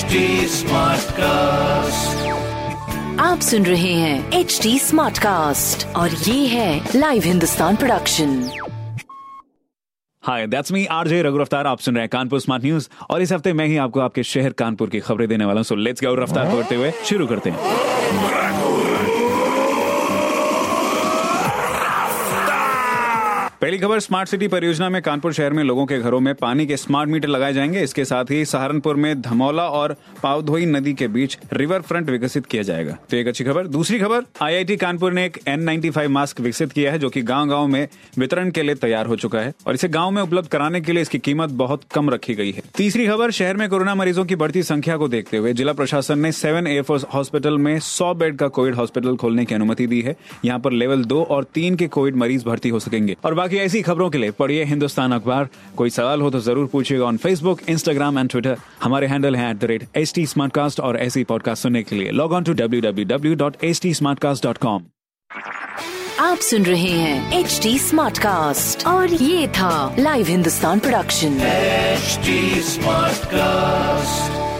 HD cast आप सुन रहे हैं एच डी स्मार्ट कास्ट और ये है live Hindustan production hi that's me RJ Raghu Raftaar आप सुन रहे हैं कानपुर स्मार्ट न्यूज़ और इस हफ़्ते मैं ही आपको आपके शहर कानपुर की खबरें देने वाला हूँ। सो लेट्स गो रफ्तार करते हुए शुरू करते हैं। पहली खबर, स्मार्ट सिटी परियोजना में कानपुर शहर में लोगों के घरों में पानी के स्मार्ट मीटर लगाए जाएँगे। इसके साथ ही सहारनपुर में धमौला और पावधोई नदी के बीच रिवर फ्रंट विकसित किया जाएगा। तो एक अच्छी खबर। दूसरी खबर, आईआईटी कानपुर ने एक एन मास्क विकसित किया है, जो की गाँव गाँव में वितरण के लिए तैयार हो चुका है और इसे गाँव में उपलब्ध कराने के लिए इसकी कीमत बहुत कम रखी गई है। तीसरी खबर, शहर में कोरोना मरीजों की बढ़ती संख्या को देखते हुए जिला प्रशासन ने सेवन एयरफोर्स हॉस्पिटल में सौ बेड का कोविड हॉस्पिटल खोलने की अनुमति दी है। यहाँ पर लेवल दो और तीन के कोविड मरीज़ भर्ती हो सकेंगे। और बाकी ऐसी खबरों के लिए पढ़िए हिंदुस्तान अखबार। कोई सवाल हो तो ज़रूर पूछिएगा on Facebook Instagram and Twitter हमारे हैंडल है at the rate H T और ऐसी पॉडकास्ट सुनने के लिए। Log on to W W W dot H T आप सुन रहे हैं एच टी स्मार्ट कास्ट और ये था live Hindustan production HD Smartcast.